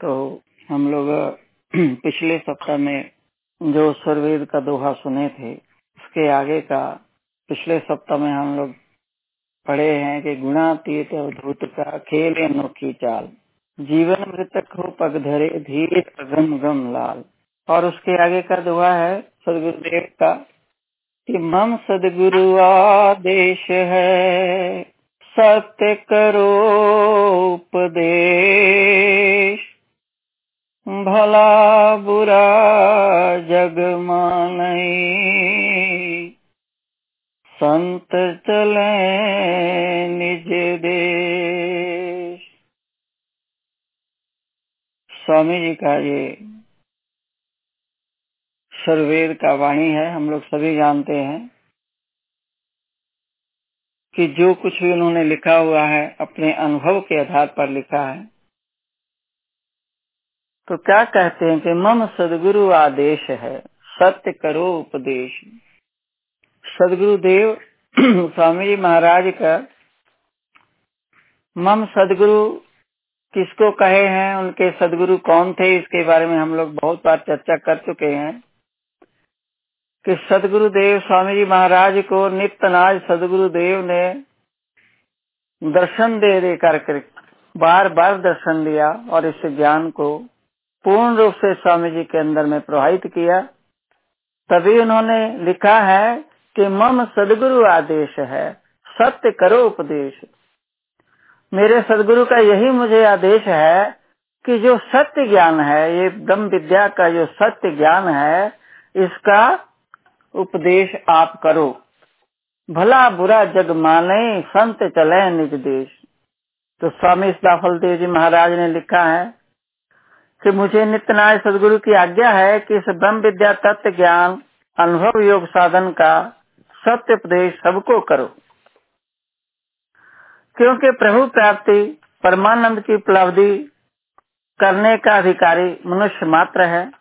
तो हम लोग, पिछले सप्ताह में जो सर्वेद का दोहा सुने थे, उसके आगे का पिछले सप्ताह में हम लोग पढ़े हैं कि गुणातीत अवधूत का खेल अनोखी चाल। जीवन मृतक हो पग धरे, धीरे अगम गम लाल। और उसके आगे का दोहा है सदगुरुदेव का कि मम सदगुरु आदेश है, सत्य करो उपदेश। भला बुरा जग मानई। संत चले निज देश। स्वामी जी का ये सर्वेद का वाणी है, हम लोग सभी जानते हैं कि जो कुछ भी उन्होंने लिखा हुआ है, अपने अनुभव के आधार पर लिखा है। तो क्या कहते हैं कि मम सदगुरु आदेश है, सत्य करो उपदेश। सदगुरुदेव, स्वामी जी महाराज का मम सदगुरु किसको कहे हैं, उनके सदगुरु कौन थे, इसके बारे में हम लोग बहुत बार चर्चा कर चुके हैं कि सदगुरुदेव स्वामी जी महाराज को नित्यनाज सदगुरुदेव ने दर्शन दे दे कर बार बार दर्शन दिया और इस ज्ञान को पूर्ण रूप से स्वामी जी के अंदर में प्रवाहित किया, तभी उन्होंने लिखा है कि मम सदगुरु आदेश है, सत्य करो उपदेश। मेरे सदगुरु का यही मुझे आदेश है कि जो सत्य ज्ञान है, ये ब्रह्म विद्या का जो सत्य ज्ञान है, इसका उपदेश आप करो। भला बुरा जग माने, संत चले निज देश। तो स्वामी दाफल देव जी महाराज ने लिखा है कि मुझे नित्यनाय सदगुरु की आज्ञा है कि इस ब्रह्म विद्या तत्व ज्ञान, अनुभव योग साधन का सत्य उपदेश सबको करो। क्योंकि प्रभु प्राप्ति, परमानंद की उपलब्धि करने का अधिकारी मनुष्य मात्र है।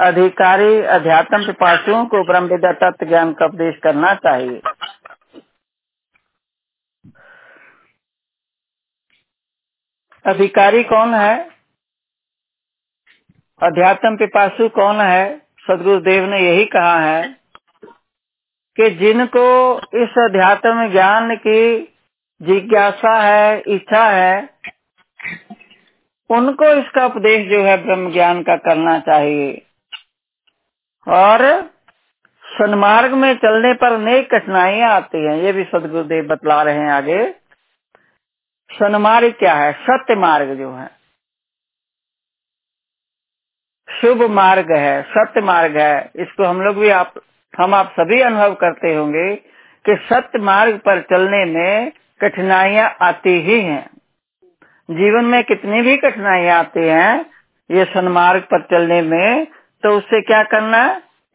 अधिकारी अध्यात्म पिपासुओं को ब्रह्म विद्या तत्व ज्ञान का उपदेश करना चाहिए। अधिकारी कौन है? अध्यात्म पिपासु कौन है? सदगुरुदेव ने यही कहा है कि जिनको इस अध्यात्म ज्ञान की जिज्ञासा है, इच्छा है, उनको इसका उपदेश जो है ब्रह्म ज्ञान का करना चाहिए। और सन्मार्ग में चलने पर अनेक कठिनाइयाँ आती हैं, ये भी सदगुरुदेव बतला रहे हैं आगे। सन्मार्ग क्या है? सत्य मार्ग जो है। शुभ मार्ग है, सत्य मार्ग है। इसको हम लोग भी आप, हम आप सभी अनुभव करते होंगे कि सत्य मार्ग पर चलने में कठिनाइयाँ आती ही हैं। जीवन में कितनी भी कठिनाइयाँ आती हैं, ये सन्मार्ग पर चलने में तो उससे क्या करना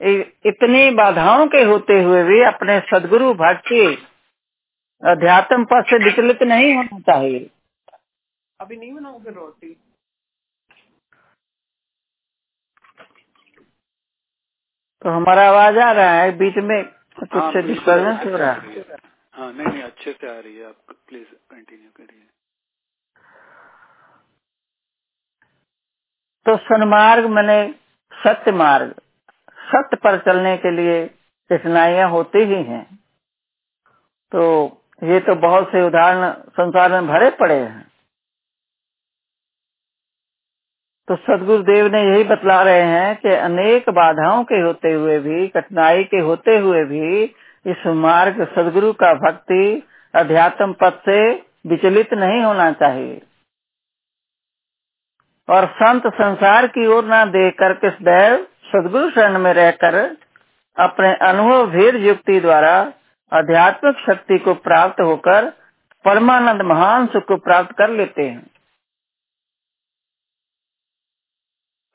इतनी बाधाओं के होते हुए भी अपने सदगुरु भक्ति अध्यात्म पद से विचलित नहीं होना चाहिए। अभी नहीं बनाओगे रोटी? तो हमारा आवाज़ आ रहा है बीच में कुछ से डिस्टर्बेंस हो रहा है। हाँ। नहीं नहीं अच्छे से आ रही है। आप प्लीज़ कंटिन्यू करिए। तो सन्मार्ग मैंने सत्य मार्ग सत्य पर चलने के लिए कठिनाइयाँ होती ही हैं। तो ये तो बहुत से उदाहरण संसार में भरे पड़े हैं। तो सदगुरुदेव ने यही बतला रहे हैं कि अनेक बाधाओं के होते हुए भी, कठिनाई के होते हुए भी, इस मार्ग सदगुरु का भक्ति अध्यात्म पद से विचलित नहीं होना चाहिए। और संत संसार की ओर न देख कर सदैव सदगुरु शरण में रहकर अपने अनुभव भीड़ युक्ति द्वारा आध्यात्मिक शक्ति को प्राप्त होकर परमानंद महान सुख को प्राप्त कर लेते हैं।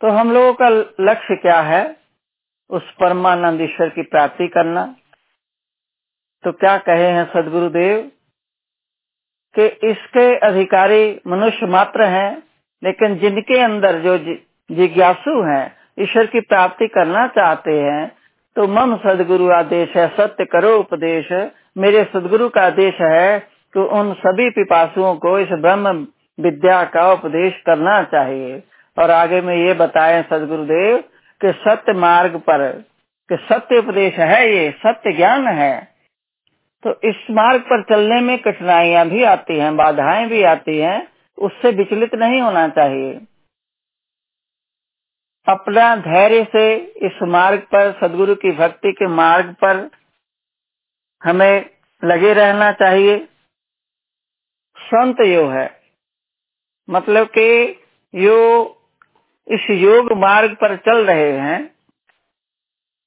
तो हम लोगों का लक्ष्य क्या है? उस परमानंद ईश्वर की प्राप्ति करना। तो क्या कहे हैं सदगुरुदेव कि इसके अधिकारी मनुष्य मात्र हैं, लेकिन जिनके अंदर जो, जिज्ञासु हैं, ईश्वर की प्राप्ति करना चाहते हैं तो मम सदगुरु आदेश है, सत्य करो उपदेश। मेरे सदगुरु का आदेश है कि उन सभी पिपासुओं को इस ब्रह्म विद्या का उपदेश करना चाहिए। और आगे में ये बताए सदगुरुदेव कि सत्य मार्ग पर, कि सत्य उपदेश है ये, सत्य ज्ञान है। तो इस मार्ग पर चलने में कठिनाइयाँ भी आती हैं, बाधाएँ भी आती हैं, उससे विचलित नहीं होना चाहिए। अपना धैर्य से इस मार्ग पर, सदगुरु की भक्ति के मार्ग पर हमें लगे रहना चाहिए। संत यो है। मतलब कि यो इस योग मार्ग पर चल रहे हैं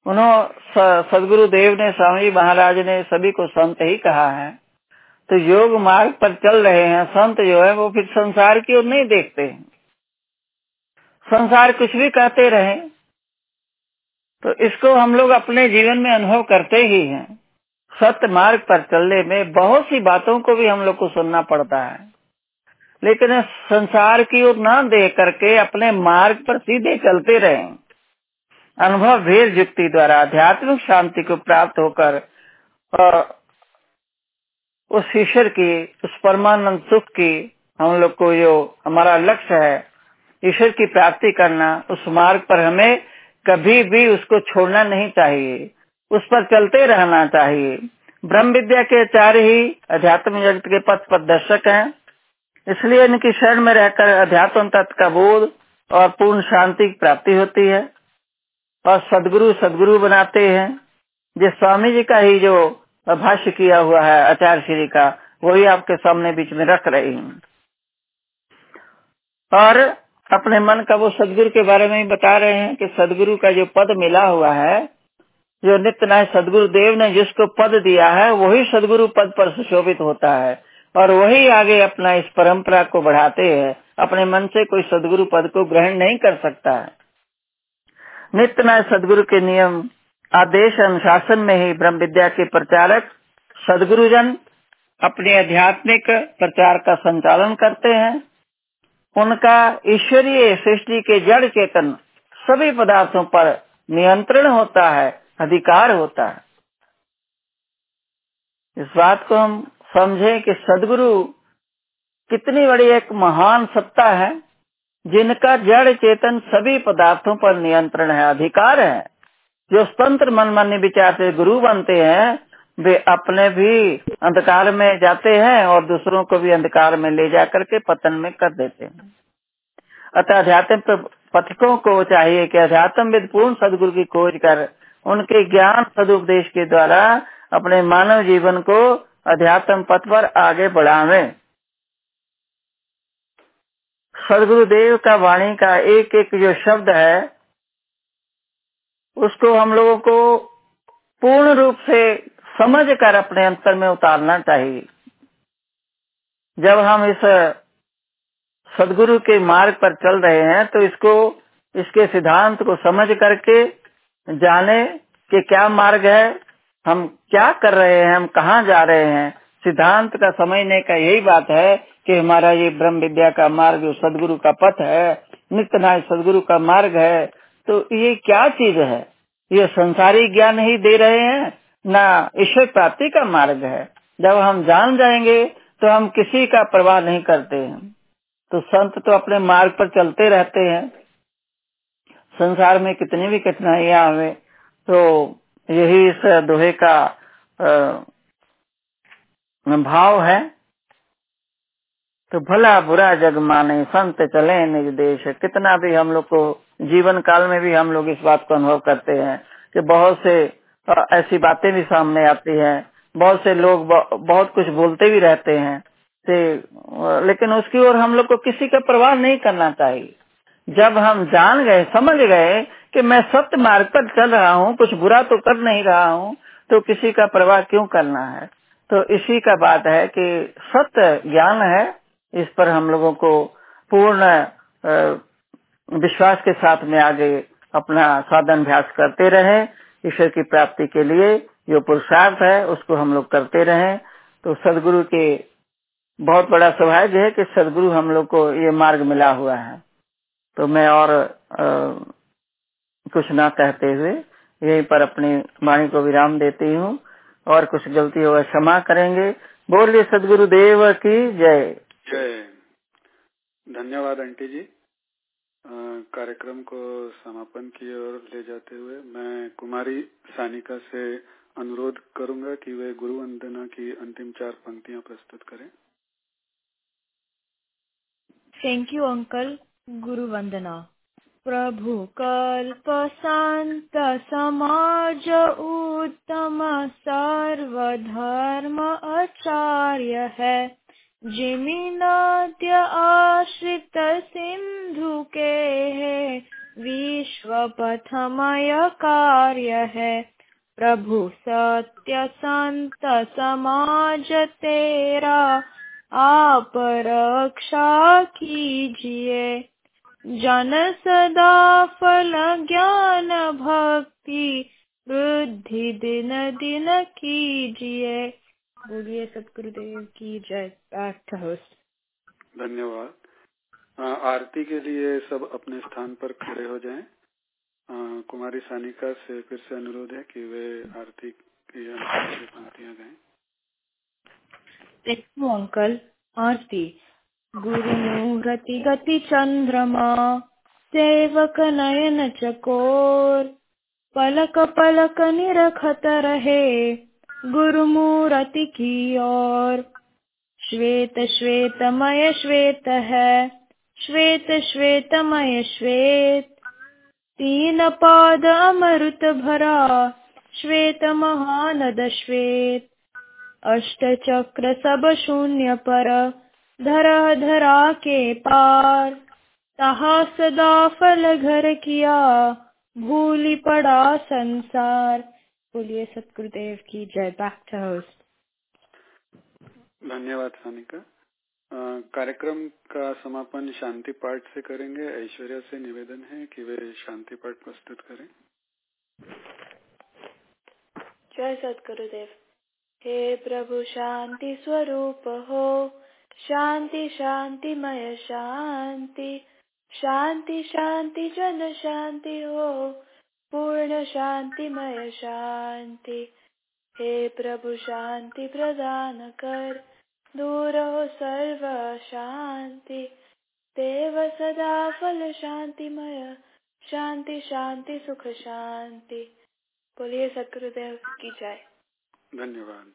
उन्होंने सदगुरु देव ने, स्वामी महाराज ने सभी को संत ही कहा है। तो योग मार्ग पर चल रहे हैं, संत जो है वो फिर संसार की ओर नहीं देखते। हैं संसार कुछ भी कहते रहे तो इसको हम लोग अपने जीवन में अनुभव करते ही हैं। सत्य मार्ग पर चलने में बहुत सी बातों को भी हम लोग को सुनना पड़ता है। लेकिन संसार की ओर न देख करके अपने मार्ग पर सीधे चलते रहे। अनुभव भेद युक्ति द्वारा आध्यात्मिक शांति को प्राप्त होकर उस ईश्वर की, उस परमानंद सुख की हम लोग को जो हमारा लक्ष्य है, ईश्वर की प्राप्ति करना, उस मार्ग पर हमें कभी भी उसको छोड़ना नहीं चाहिए। उस पर चलते रहना चाहिए। ब्रह्म विद्या के आचार्य ही अध्यात्म जगत के पथ प्रदर्शक हैं। इसलिए इनकी शरण में रहकर अध्यात्म तत्व का बोध और पूर्ण शांति की प्राप्ति होती है और सदगुरु सदगुरु बनाते हैं। जिस स्वामी जी का ही जो भाष्य किया हुआ है, आचार्य श्री का, वही आपके सामने बीच में रख रही हूँ। और अपने मन का वो सदगुरु के बारे में ही बता रहे हैं कि सदगुरु का जो पद मिला हुआ है, जो नित्य नाय सदगुरु देव ने जिसको पद दिया है, वही सदगुरु पद पर सुशोभित होता है। और वही आगे अपना इस परंपरा को बढ़ाते हैं, अपने मन से कोई सदगुरु पद को ग्रहण नहीं कर सकता है। नित्य नाय सदगुरु के नियम, आदेश अनुशासन में ही ब्रह्म विद्या के प्रचारक, सदगुरुजन अपने आध्यात्मिक प्रचार का संचालन करते हैं। उनका ईश्वरीय सृष्टि के जड़ चेतन सभी पदार्थों पर नियंत्रण होता है, अधिकार होता है। इस बात को हम समझें कि सदगुरु कितनी बड़ी एक महान सत्ता है, जिनका जड़ चेतन सभी पदार्थों पर नियंत्रण है, अधिकार है। जो स्वतंत्र मन मन विचार से गुरु बनते हैं, वे अपने भी अंधकार में जाते हैं और दूसरों को भी अंधकार में ले जाकर के पतन में कर देते हैं। अतः अध्यात्म पथिकों को चाहिए कि अध्यात्म विद पूर्ण सदगुरु की खोज कर उनके ज्ञान सदुपदेश के द्वारा अपने मानव जीवन को अध्यात्म पथ पर आगे बढ़ावे। सदगुरुदेव का वाणी का एक एक जो शब्द है, उसको हम लोगों को पूर्ण रूप से समझ कर अपने अंतर में उतारना चाहिए। जब हम इस सदगुरु के मार्ग पर चल रहे हैं तो इसको, इसके सिद्धांत को समझ करके जाने कि क्या मार्ग है हम क्या कर रहे हैं, हम कहाँ जा रहे हैं? सिद्धांत का समझने का यही बात है कि हमारा ये ब्रह्म विद्या का मार्ग, जो सदगुरु का पथ है नित्य नाय सदगुरु का मार्ग है तो ये क्या चीज़ है? ये संसारी ज्ञान ही दे रहे हैं, ना ईश्वर प्राप्ति का मार्ग है। जब हम जान जाएँगे तो हम किसी का प्रवाह नहीं करते हैं। तो संत तो अपने मार्ग पर चलते रहते हैं। संसार में कितनी भी कठिनाइयाँ आवे तो यही इस दोहे का भाव है। तो भला बुरा जग माने, संत चले निज देश कितना भी हम लोग को, जीवन काल में भी हम लोग इस बात को अनुभव करते हैं कि बहुत से ऐसी बातें भी सामने आती हैं। बहुत से लोग बहुत कुछ बोलते भी रहते हैं। लेकिन उसकी ओर हम लोग को किसी का प्रवाह नहीं करना चाहिए। जब हम जान गए, समझ गए कि मैं सत्य मार्ग पर चल रहा हूँ, कुछ बुरा तो कर नहीं रहा हूँ तो किसी का प्रवाह क्यों करना है? तो इसी का बात है कि सत्य ज्ञान है, इस पर हम लोगों को पूर्ण विश्वास के साथ में आगे अपना साधन अभ्यास करते रहे। ईश्वर की प्राप्ति के लिए जो पुरुषार्थ है, उसको हम लोग करते रहे। तो सदगुरु के बहुत बड़ा सौभाग्य है कि सदगुरु हम लोग को ये मार्ग मिला हुआ है। तो मैं और कुछ ना कहते हुए यहीं पर अपनी वाणी को विराम देती हूँ और कुछ गलती होगा क्षमा करेंगे। बोलिए सदगुरु देव की जय। जय। धन्यवाद आंटी जी। कार्यक्रम को समापन की ओर ले जाते हुए मैं कुमारी सानिका से अनुरोध करूँगा कि वे गुरु वंदना की अंतिम चार पंक्तियाँ प्रस्तुत करें। थैंक यू अंकल गुरु वंदना। प्रभु कल्प संत समाज उत्तम सर्वधर्म आचार्य है। जिमिनाद्य आश्रित सिंधु के है। विश्व पथमय कार्य है। प्रभु सत्य संत समाज तेरा। आप रक्षा कीजिए। जन सदा फल ज्ञान भक्ति वृद्धि दिन दिन कीजिए। बोलिए सतगुरुदेव की जय। बैक होस्ट। धन्यवाद। आरती के लिए सब अपने स्थान पर खड़े हो जाएँ। कुमारी सानिका से फिर से अनुरोध है कि वे आरती की पंक्तियाँ गाएँ। देखो अंकल आरती। गुरुमूर्ति गति चंद्रमा, सेवक नयन चकोर। पलक पलक निरखत रहे गुरुमूर्ति की ओर। श्वेत श्वेतमय श्वेत है, श्वेत श्वेतमय श्वेत। तीन पाद अमृत भरा, श्वेत महानद श्वेत। अष्ट चक्र सब शून्य पर धरा धरा के पार। तहा सदा फल घर किया भूली पड़ा संसार। बोलिए सतगुरुदेव की जय। बैक टू होस्ट धन्यवाद सानिका। कार्यक्रम का समापन शांति पाठ से करेंगे। ऐश्वर्या से निवेदन है कि वे शांति पाठ प्रस्तुत करें। जय सतगुरुदेव। हे प्रभु शांति स्वरूप हो। शांति शांतिमय शांति शांति शांति जन शांति हो पूर्ण शांतिमय शांति। हे प्रभु शांति प्रदान कर दूर हो सर्व शांति। देव सदा फल शांतिमय शांति शांति सुख शांति। बोलिए सतगुरुदेव की जय। धन्यवाद।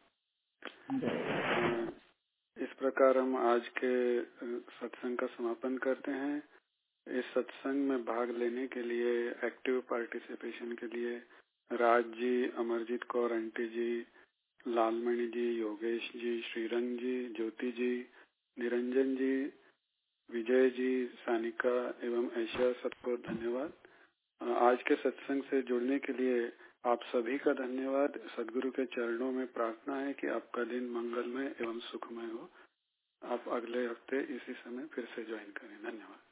इस प्रकार हम आज के सत्संग का समापन करते हैं। इस सत्संग में भाग लेने के लिए एक्टिव पार्टिसिपेशन के लिए राज जी, अमरजीत कौर, आंटी जी, लालमणि जी, योगेश जी, श्रीरंग जी, ज्योति जी, निरंजन जी, विजय जी, सानिका एवं ऐशा, सबको धन्यवाद। आज के सत्संग से जुड़ने के लिए आप सभी का धन्यवाद। सदगुरु के चरणों में प्रार्थना है कि आपका दिन मंगलमय एवं सुखमय हो। आप अगले हफ़्ते इसी समय फिर से ज्वाइन करें। धन्यवाद।